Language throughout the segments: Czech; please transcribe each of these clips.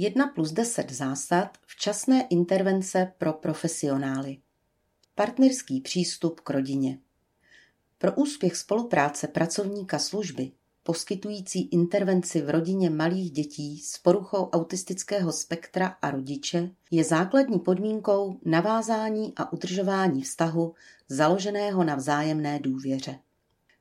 1 plus 10 zásad včasné intervence pro profesionály. Partnerský přístup k rodině. Pro úspěch spolupráce pracovníka služby poskytující intervenci v rodině malých dětí s poruchou autistického spektra a rodiče je základní podmínkou navázání a udržování vztahu založeného na vzájemné důvěře.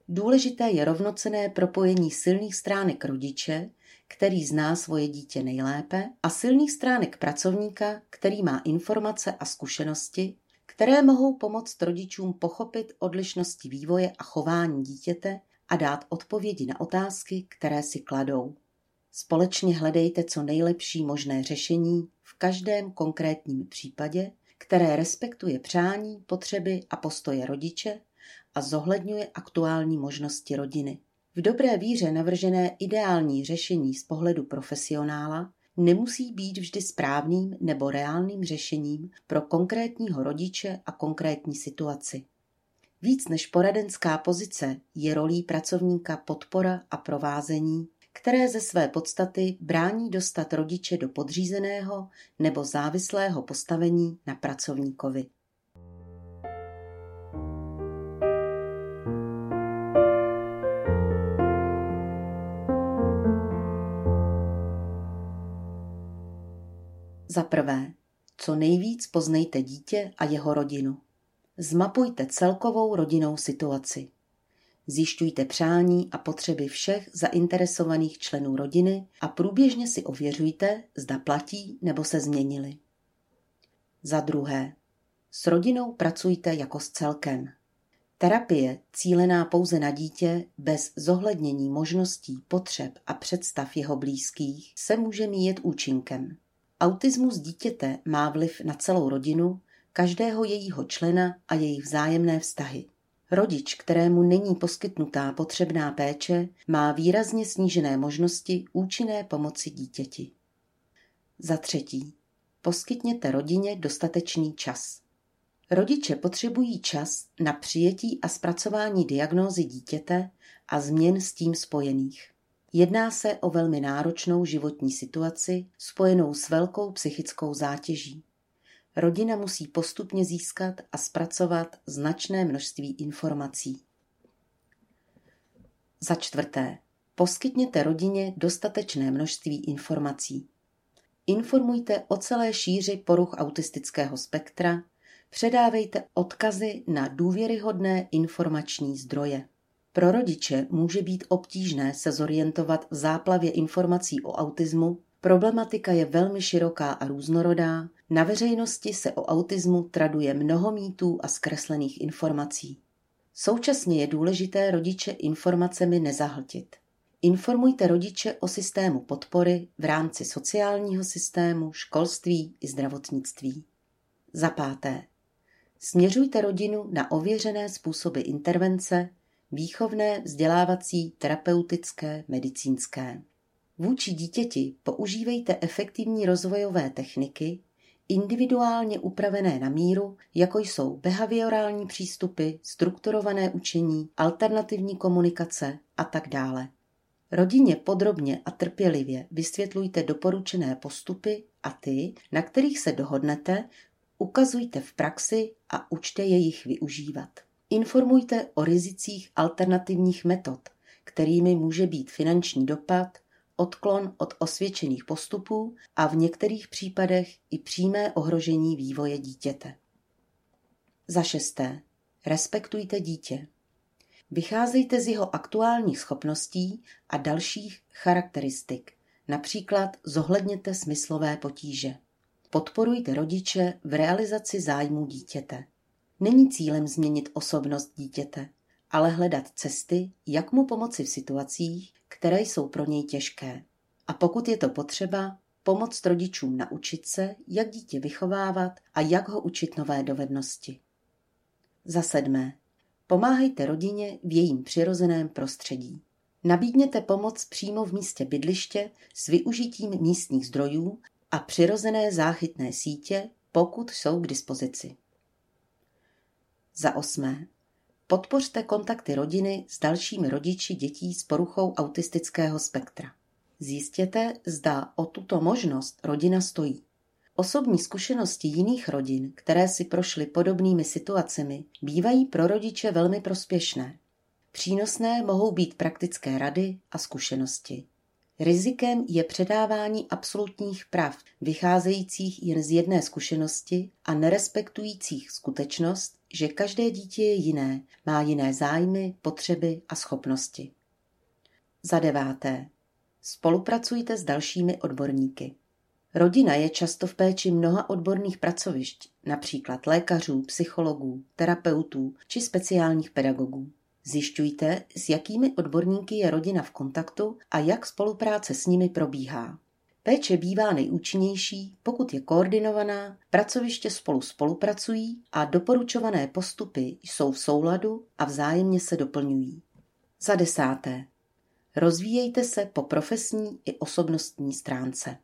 Důležité je rovnocené propojení silných stránek rodiče, který zná svoje dítě nejlépe, a silných stránek pracovníka, který má informace a zkušenosti, které mohou pomoct rodičům pochopit odlišnosti vývoje a chování dítěte a dát odpovědi na otázky, které si kladou. Společně hledejte co nejlepší možné řešení v každém konkrétním případě, které respektuje přání, potřeby a postoje rodiče a zohledňuje aktuální možnosti rodiny. V dobré víře navržené ideální řešení z pohledu profesionála nemusí být vždy správným nebo reálným řešením pro konkrétního rodiče a konkrétní situaci. Víc než poradenská pozice je rolí pracovníka podpora a provázení, které ze své podstaty brání dostat rodiče do podřízeného nebo závislého postavení na pracovníkovi. Za prvé, co nejvíc poznejte dítě a jeho rodinu. Zmapujte celkovou rodinnou situaci. Zjišťujte přání a potřeby všech zainteresovaných členů rodiny a průběžně si ověřujte, zda platí nebo se změnili. Za druhé, s rodinou pracujte jako s celkem. Terapie cílená pouze na dítě bez zohlednění možností, potřeb a představ jeho blízkých se může míjet účinkem. Autismus dítěte má vliv na celou rodinu každého jejího člena a jejich vzájemné vztahy. Rodič, kterému není poskytnutá potřebná péče, má výrazně snížené možnosti účinné pomoci dítěti. Za třetí, poskytněte rodině dostatečný čas. Rodiče potřebují čas na přijetí a zpracování diagnózy dítěte a změn s tím spojených. Jedná se o velmi náročnou životní situaci spojenou s velkou psychickou zátěží. Rodina musí postupně získat a zpracovat značné množství informací. Za čtvrté, poskytněte rodině dostatečné množství informací. Informujte o celé šíři poruch autistického spektra, předávejte odkazy na důvěryhodné informační zdroje. Pro rodiče může být obtížné se zorientovat v záplavě informací o autismu, problematika je velmi široká a různorodá, na veřejnosti se o autismu traduje mnoho mýtů a zkreslených informací. Současně je důležité rodiče informacemi nezahltit. Informujte rodiče o systému podpory v rámci sociálního systému, školství i zdravotnictví. Za páté. Směřujte rodinu na ověřené způsoby intervence, výchovné, vzdělávací, terapeutické, medicínské. Vůči dítěti používejte efektivní rozvojové techniky, individuálně upravené na míru, jako jsou behaviorální přístupy, strukturované učení, alternativní komunikace a tak dále. Rodině podrobně a trpělivě vysvětlujte doporučené postupy a ty, na kterých se dohodnete, ukazujte v praxi a učte jejich využívat. Informujte o rizicích alternativních metod, kterými může být finanční dopad, odklon od osvědčených postupů a v některých případech i přímé ohrožení vývoje dítěte. Za šesté. Respektujte dítě. Vycházejte z jeho aktuálních schopností a dalších charakteristik. Například zohledněte smyslové potíže. Podporujte rodiče v realizaci zájmů dítěte. Není cílem změnit osobnost dítěte, ale hledat cesty, jak mu pomoci v situacích, které jsou pro něj těžké. A pokud je to potřeba, pomoct rodičům naučit se, jak dítě vychovávat a jak ho učit nové dovednosti. Za sedmé. Pomáhejte rodině v jejím přirozeném prostředí. Nabídněte pomoc přímo v místě bydliště s využitím místních zdrojů a přirozené záchytné sítě, pokud jsou k dispozici. Za osmé. Podpořte kontakty rodiny s dalšími rodiči dětí s poruchou autistického spektra. Zjistěte, zda o tuto možnost rodina stojí. Osobní zkušenosti jiných rodin, které si prošly podobnými situacemi, bývají pro rodiče velmi prospěšné. Přínosné mohou být praktické rady a zkušenosti. Rizikem je předávání absolutních prav, vycházejících jen z jedné zkušenosti a nerespektujících skutečnost, že každé dítě je jiné, má jiné zájmy, potřeby a schopnosti. Za deváté. Spolupracujte s dalšími odborníky. Rodina je často v péči mnoha odborných pracovišť, například lékařů, psychologů, terapeutů či speciálních pedagogů. Zjišťujte, s jakými odborníky je rodina v kontaktu a jak spolupráce s nimi probíhá. Péče bývá nejúčinnější, pokud je koordinovaná, pracoviště spolu spolupracují a doporučované postupy jsou v souladu a vzájemně se doplňují. Za desáté. Rozvíjejte se po profesní i osobnostní stránce.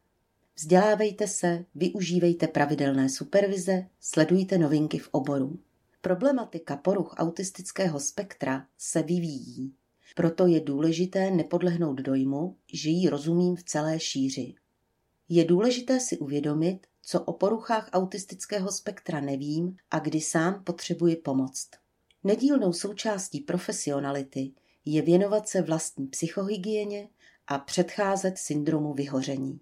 Vzdělávejte se, využívejte pravidelné supervize, sledujte novinky v oboru. Problematika poruch autistického spektra se vyvíjí. Proto je důležité nepodlehnout dojmu, že jí rozumím v celé šíři. Je důležité si uvědomit, co o poruchách autistického spektra nevím a kdy sám potřebuji pomoc. Nedílnou součástí profesionality je věnovat se vlastní psychohygieně a předcházet syndromu vyhoření.